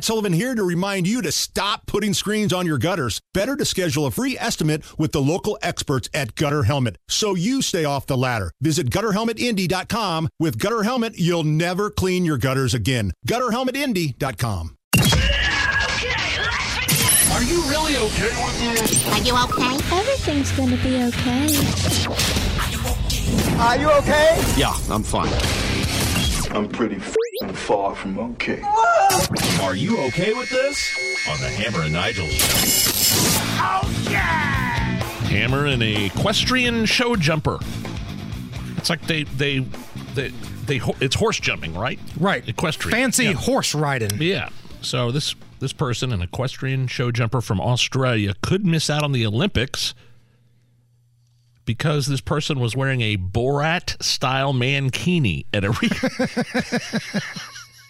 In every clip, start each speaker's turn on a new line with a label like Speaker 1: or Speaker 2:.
Speaker 1: Matt Sullivan here to remind you to stop putting screens on your gutters. Better to schedule a free estimate with the local experts at Gutter Helmet so you stay off the ladder. Visit gutterhelmetindy.com. With Gutter Helmet, you'll never clean your gutters again. Gutterhelmetindy.com.
Speaker 2: Are you really okay with this?
Speaker 3: Are you okay?
Speaker 4: Everything's gonna be okay.
Speaker 5: Are you okay?
Speaker 6: Yeah, I'm fine.
Speaker 7: I'm pretty f***ing far from okay.
Speaker 2: Are you okay with this? On the Hammer and Nigel show.
Speaker 8: Oh, yeah!
Speaker 9: Hammer and a equestrian show jumper. It's like they they they they ho- it's horse jumping, right?
Speaker 10: Right.
Speaker 9: Equestrian.
Speaker 10: Fancy
Speaker 9: Yeah.
Speaker 10: horse riding.
Speaker 9: Yeah. So this this person, an equestrian show jumper from Australia, could miss out on the Olympics because this person was wearing a Borat style mankini at a re-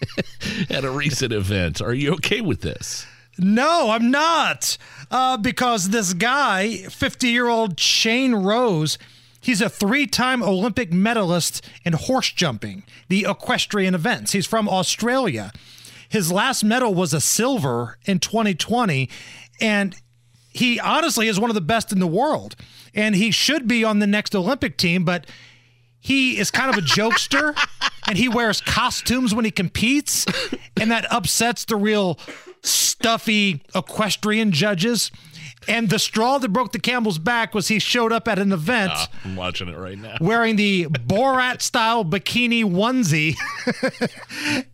Speaker 9: at a recent event. Are you okay with this?
Speaker 10: No, I'm not. Uh, because this guy, 50 year old Shane Rose, he's a three time Olympic medalist in horse jumping, the equestrian events. He's from Australia. His last medal was a silver in 2020. And he honestly is one of the best in the world. And he should be on the next Olympic team, but he is kind of a jokester and he wears costumes when he competes and that upsets the real stuffy equestrian judges and the straw that broke the camel's back was he showed up at an event
Speaker 9: Ah, I'm watching it right now.
Speaker 10: wearing the Borat style bikini onesie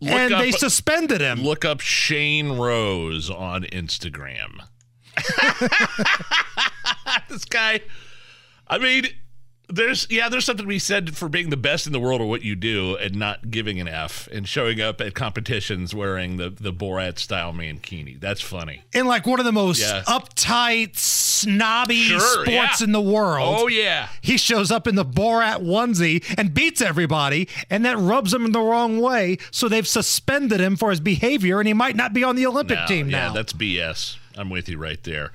Speaker 10: and
Speaker 9: up-
Speaker 10: they suspended him
Speaker 9: Look up Shane Rose on Instagram. this guy, I mean, there's yeah, there's something to be said for being the best in the world at what you do and not giving an F and showing up at competitions wearing the the Borat style mankini. That's funny.
Speaker 10: in like one of the most
Speaker 9: Yeah.
Speaker 10: uptight snobby
Speaker 9: Sure,
Speaker 10: sports
Speaker 9: yeah.
Speaker 10: in the world
Speaker 9: Oh yeah.
Speaker 10: he shows up in the Borat onesie and beats everybody, and that rubs him in the wrong way. So they've suspended him for his behavior, and he might not be on the Olympic
Speaker 9: No,
Speaker 10: team
Speaker 9: yeah,
Speaker 10: now.
Speaker 9: that's BS. I'm with you right there.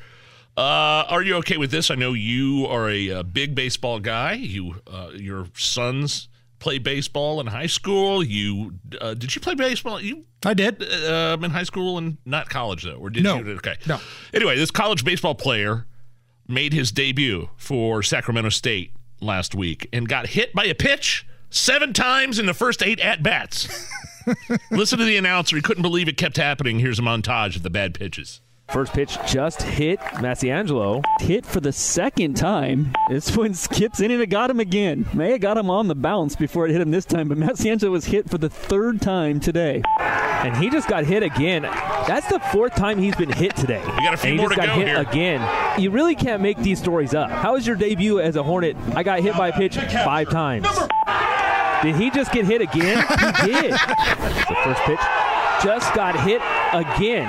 Speaker 9: Uh, are you okay with this? I know you are a, uh big baseball guy. You, uh, your sons play baseball in high school. You uh, did you play baseball? You
Speaker 10: I did.
Speaker 9: um, in high school and not college though, or did
Speaker 10: No.
Speaker 9: you? Okay,
Speaker 10: No.
Speaker 9: Anyway, this college baseball player made his debut for Sacramento State last week and got hit by a pitch seven times in the first eight at bats. Listen to the announcer; he couldn't believe it kept happening. Here's a montage of the bad pitches.
Speaker 11: First pitch just hit Massiangelo. Hit for the second time. This one skips in and it got him again. May have got him on the bounce before it hit him this time, but Massiangelo was hit for the third time today. And he just got hit again. That's the fourth time he's been hit today.
Speaker 9: We got a few
Speaker 11: and he
Speaker 9: more
Speaker 11: just
Speaker 9: to
Speaker 11: got
Speaker 9: go
Speaker 11: hit
Speaker 9: here.
Speaker 11: again. You really can't make these stories up. How was your debut as a Hornet? I got hit by a pitch five times. Did he just get hit again? He did. the first pitch just got hit again.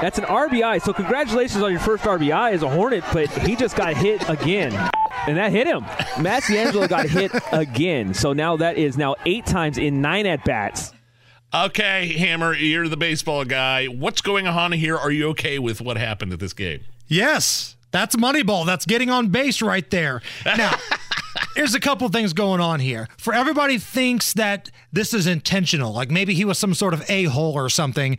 Speaker 11: That's an RBI. So congratulations on your first RBI as a Hornet, but he just got hit again. And that hit him. Massiangelo got hit again. So now that is now eight times in nine at bats.
Speaker 9: Okay, Hammer, you're the baseball guy. What's going on here? Are you okay with what happened at this game?
Speaker 10: Yes, that's Moneyball. That's getting on base right there. Now, there's a couple things going on here. For everybody thinks that this is intentional, like maybe he was some sort of a hole or something.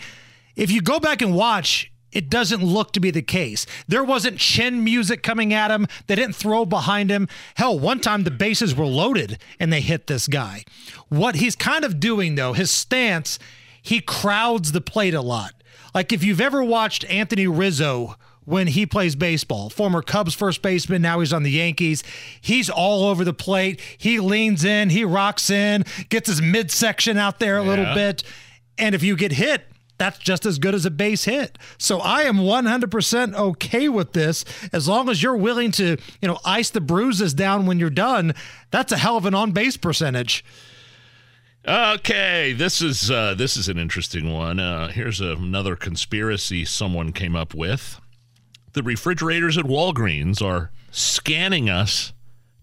Speaker 10: If you go back and watch, it doesn't look to be the case. There wasn't chin music coming at him. They didn't throw behind him. Hell, one time the bases were loaded and they hit this guy. What he's kind of doing, though, his stance, he crowds the plate a lot. Like if you've ever watched Anthony Rizzo when he plays baseball, former Cubs first baseman, now he's on the Yankees. He's all over the plate. He leans in, he rocks in, gets his midsection out there a little bit. And if you get hit, that's just as good as a base hit. So I am 100% okay with this as long as you're willing to, you know, ice the bruises down when you're done. That's a hell of an on-base percentage.
Speaker 9: Okay, this is uh, this is an interesting one. Uh, here's another conspiracy someone came up with. The refrigerators at Walgreens are scanning us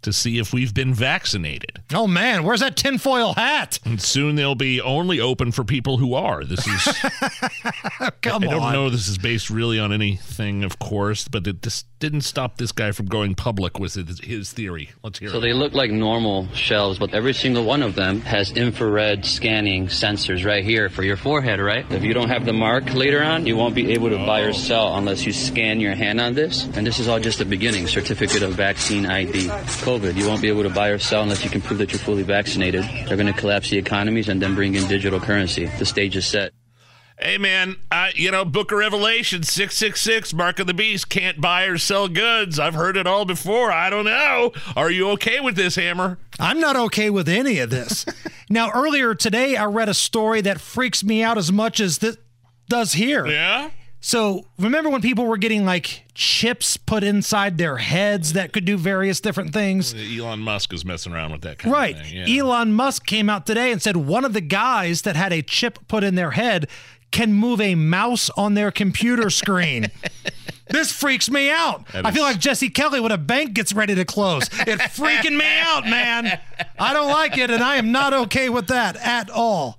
Speaker 9: to see if we've been vaccinated.
Speaker 10: Oh man, where's that tinfoil hat?
Speaker 9: And soon they'll be only open for people who are. This is
Speaker 10: Come
Speaker 9: I don't
Speaker 10: on.
Speaker 9: know this is based really on anything, of course, but it just didn't stop this guy from going public with his, his theory. Let's hear
Speaker 3: So
Speaker 9: it.
Speaker 3: they look like normal shelves, but every single one of them has infrared scanning sensors right here for your forehead, right? If you don't have the mark later on, you won't be able to buy or oh. sell unless you scan your hand on this. And this is all just the beginning, certificate of vaccine ID. COVID, you won't be able to buy or sell unless you can prove that you're fully vaccinated. They're going to collapse the economies and then bring in digital currency. The stage is set.
Speaker 9: Hey, man, uh, you know, Book of Revelation 666, Mark of the Beast, can't buy or sell goods. I've heard it all before. I don't know. Are you okay with this, Hammer?
Speaker 10: I'm not okay with any of this. now, earlier today, I read a story that freaks me out as much as this does here.
Speaker 9: Yeah?
Speaker 10: So, remember when people were getting like chips put inside their heads that could do various different things?
Speaker 9: Elon Musk is messing around with that kind
Speaker 10: Right.
Speaker 9: of thing. Yeah.
Speaker 10: Elon Musk came out today and said one of the guys that had a chip put in their head can move a mouse on their computer screen. this freaks me out.
Speaker 9: That
Speaker 10: I feel
Speaker 9: is-
Speaker 10: like Jesse Kelly when a bank gets ready to close. It's freaking me out, man. I don't like it, and I am not okay with that at all.